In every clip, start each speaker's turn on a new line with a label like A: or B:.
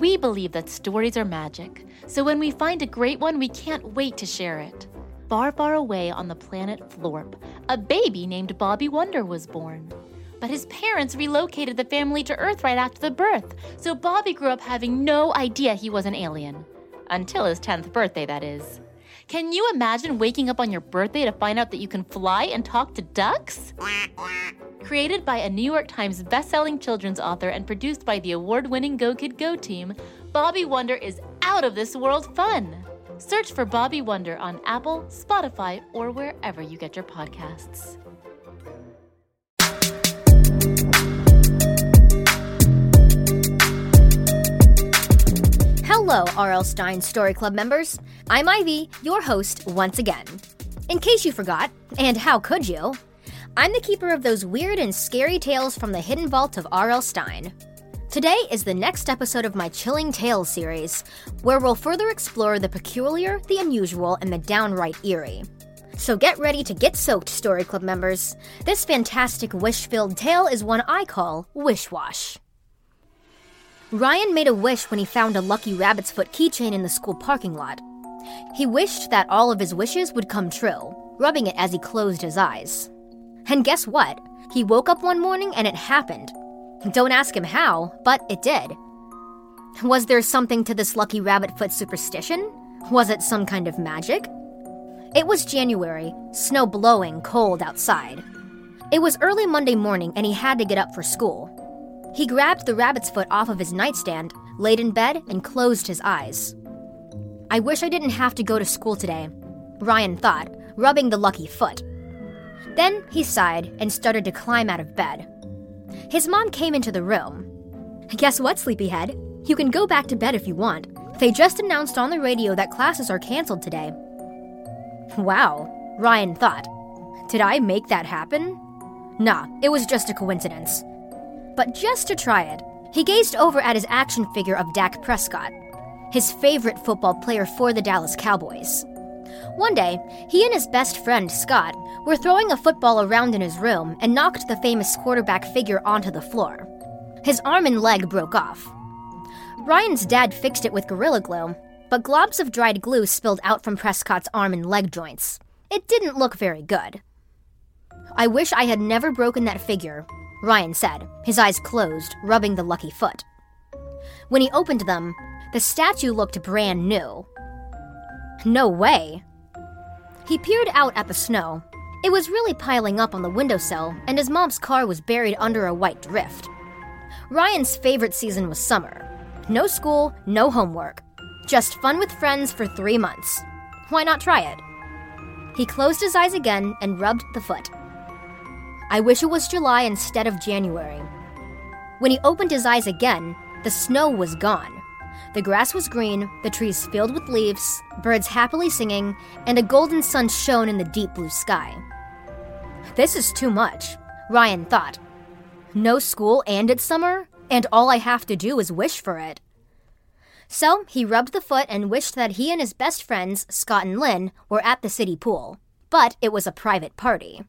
A: We believe that stories are magic, so when we find a great one, we can't wait to share it. Far, far away on the planet Florp, a baby named Bobby Wonder was born. But his parents relocated the family to Earth right after the birth, so Bobby grew up having no idea he was an alien. Until his 10th birthday, that is. Can you imagine waking up on your birthday to find out that you can fly and talk to ducks? Created by a New York Times bestselling children's author and produced by the award winning Go Kid Go team, Bobby Wonder is out of this world fun. Search for Bobby Wonder on Apple, Spotify, or wherever you get your podcasts.
B: Hello, R.L. Stine Story Club members. I'm Ivy, your host once again. In case you forgot, and how could you? I'm the keeper of those weird and scary tales from the hidden vault of R.L. Stine. Today is the next episode of my Chilling Tales series, where we'll further explore the peculiar, the unusual, and the downright eerie. So get ready to get soaked, Story Club members. This fantastic wish filled tale is one I call Wish Wash. Ryan made a wish when he found a lucky rabbit's foot keychain in the school parking lot. He wished that all of his wishes would come true, rubbing it as he closed his eyes. And guess what? He woke up one morning and it happened. Don't ask him how, but it did. Was there something to this lucky rabbit foot superstition? Was it some kind of magic? It was January, snow blowing cold outside. It was early Monday morning and he had to get up for school. He grabbed the rabbit's foot off of his nightstand, laid in bed, and closed his eyes. I wish I didn't have to go to school today, Ryan thought, rubbing the lucky foot. Then he sighed and started to climb out of bed. His mom came into the room. Guess what, sleepyhead? You can go back to bed if you want. They just announced on the radio that classes are canceled today. Wow, Ryan thought. Did I make that happen? Nah, it was just a coincidence but just to try it, he gazed over at his action figure of Dak Prescott, his favorite football player for the Dallas Cowboys. One day, he and his best friend, Scott, were throwing a football around in his room and knocked the famous quarterback figure onto the floor. His arm and leg broke off. Ryan's dad fixed it with Gorilla Glue, but globs of dried glue spilled out from Prescott's arm and leg joints. It didn't look very good. I wish I had never broken that figure, Ryan said, his eyes closed, rubbing the lucky foot. When he opened them, the statue looked brand new. No way. He peered out at the snow. It was really piling up on the windowsill, and his mom's car was buried under a white drift. Ryan's favorite season was summer. No school, no homework. Just fun with friends for three months. Why not try it? He closed his eyes again and rubbed the foot. I wish it was July instead of January. When he opened his eyes again, the snow was gone. The grass was green, the trees filled with leaves, birds happily singing, and a golden sun shone in the deep blue sky. This is too much, Ryan thought. No school and it's summer, and all I have to do is wish for it. So he rubbed the foot and wished that he and his best friends, Scott and Lynn, were at the city pool. But it was a private party.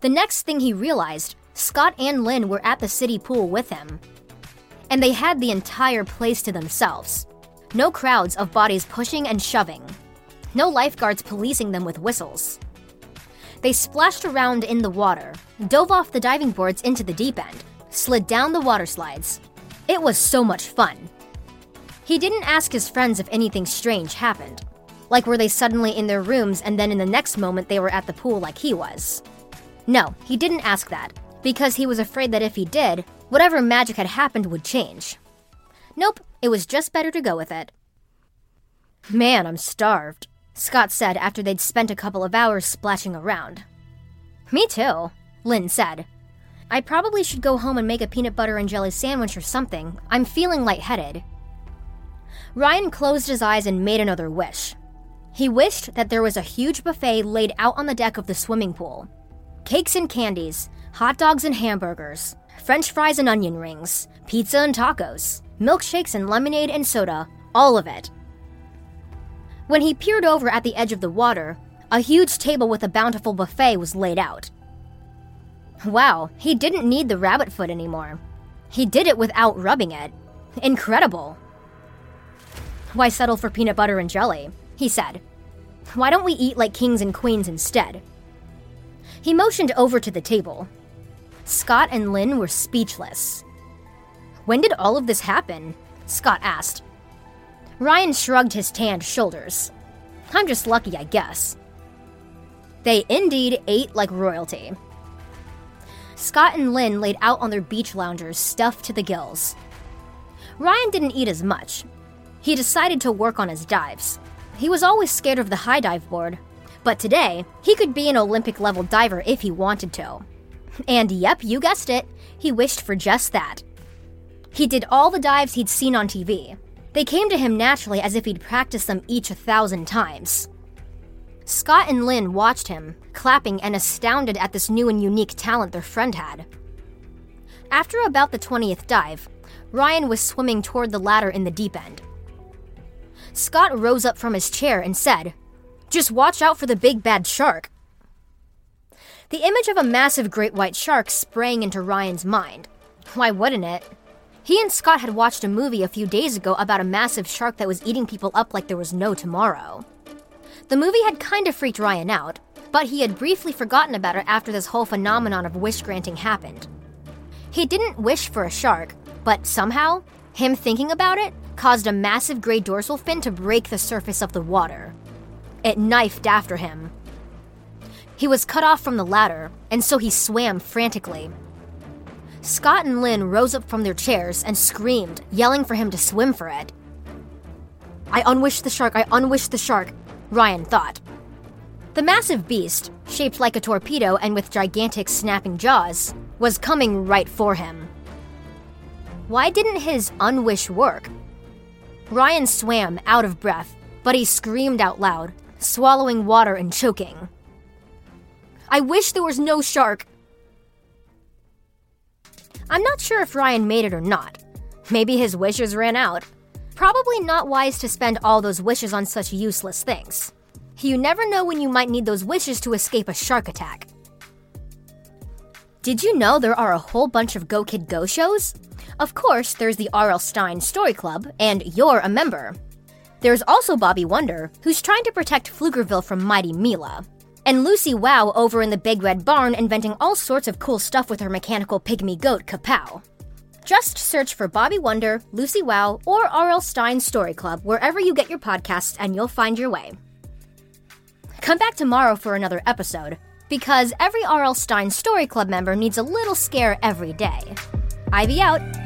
B: The next thing he realized, Scott and Lynn were at the city pool with him. And they had the entire place to themselves. No crowds of bodies pushing and shoving. No lifeguards policing them with whistles. They splashed around in the water, dove off the diving boards into the deep end, slid down the water slides. It was so much fun. He didn't ask his friends if anything strange happened. Like, were they suddenly in their rooms and then in the next moment they were at the pool like he was? No, he didn't ask that, because he was afraid that if he did, whatever magic had happened would change. Nope, it was just better to go with it. Man, I'm starved, Scott said after they'd spent a couple of hours splashing around. Me too, Lynn said. I probably should go home and make a peanut butter and jelly sandwich or something. I'm feeling lightheaded. Ryan closed his eyes and made another wish. He wished that there was a huge buffet laid out on the deck of the swimming pool cakes and candies, hot dogs and hamburgers, french fries and onion rings, pizza and tacos, milkshakes and lemonade and soda, all of it. When he peered over at the edge of the water, a huge table with a bountiful buffet was laid out. Wow, he didn't need the rabbit foot anymore. He did it without rubbing it. Incredible. Why settle for peanut butter and jelly? He said. Why don't we eat like kings and queens instead? He motioned over to the table. Scott and Lynn were speechless. When did all of this happen? Scott asked. Ryan shrugged his tanned shoulders. I'm just lucky, I guess. They indeed ate like royalty. Scott and Lynn laid out on their beach loungers, stuffed to the gills. Ryan didn't eat as much. He decided to work on his dives. He was always scared of the high dive board, but today, he could be an Olympic level diver if he wanted to. And yep, you guessed it, he wished for just that. He did all the dives he'd seen on TV. They came to him naturally as if he'd practiced them each a thousand times. Scott and Lynn watched him, clapping and astounded at this new and unique talent their friend had. After about the 20th dive, Ryan was swimming toward the ladder in the deep end. Scott rose up from his chair and said, Just watch out for the big bad shark. The image of a massive great white shark sprang into Ryan's mind. Why wouldn't it? He and Scott had watched a movie a few days ago about a massive shark that was eating people up like there was no tomorrow. The movie had kind of freaked Ryan out, but he had briefly forgotten about it after this whole phenomenon of wish granting happened. He didn't wish for a shark, but somehow, him thinking about it caused a massive gray dorsal fin to break the surface of the water. It knifed after him. He was cut off from the ladder, and so he swam frantically. Scott and Lynn rose up from their chairs and screamed, yelling for him to swim for it. I unwish the shark, I unwish the shark, Ryan thought. The massive beast, shaped like a torpedo and with gigantic snapping jaws, was coming right for him. Why didn't his unwish work? Ryan swam, out of breath, but he screamed out loud, swallowing water and choking. I wish there was no shark. I'm not sure if Ryan made it or not. Maybe his wishes ran out. Probably not wise to spend all those wishes on such useless things. You never know when you might need those wishes to escape a shark attack. Did you know there are a whole bunch of Go Kid Go shows? Of course, there's the R.L. Stine Story Club, and you're a member. There's also Bobby Wonder, who's trying to protect Pflugerville from Mighty Mila. And Lucy Wow over in the Big Red Barn inventing all sorts of cool stuff with her mechanical pygmy goat, Kapow. Just search for Bobby Wonder, Lucy Wow, or R.L. Stine Story Club wherever you get your podcasts and you'll find your way. Come back tomorrow for another episode, because every R.L. Stine Story Club member needs a little scare every day. Ivy out.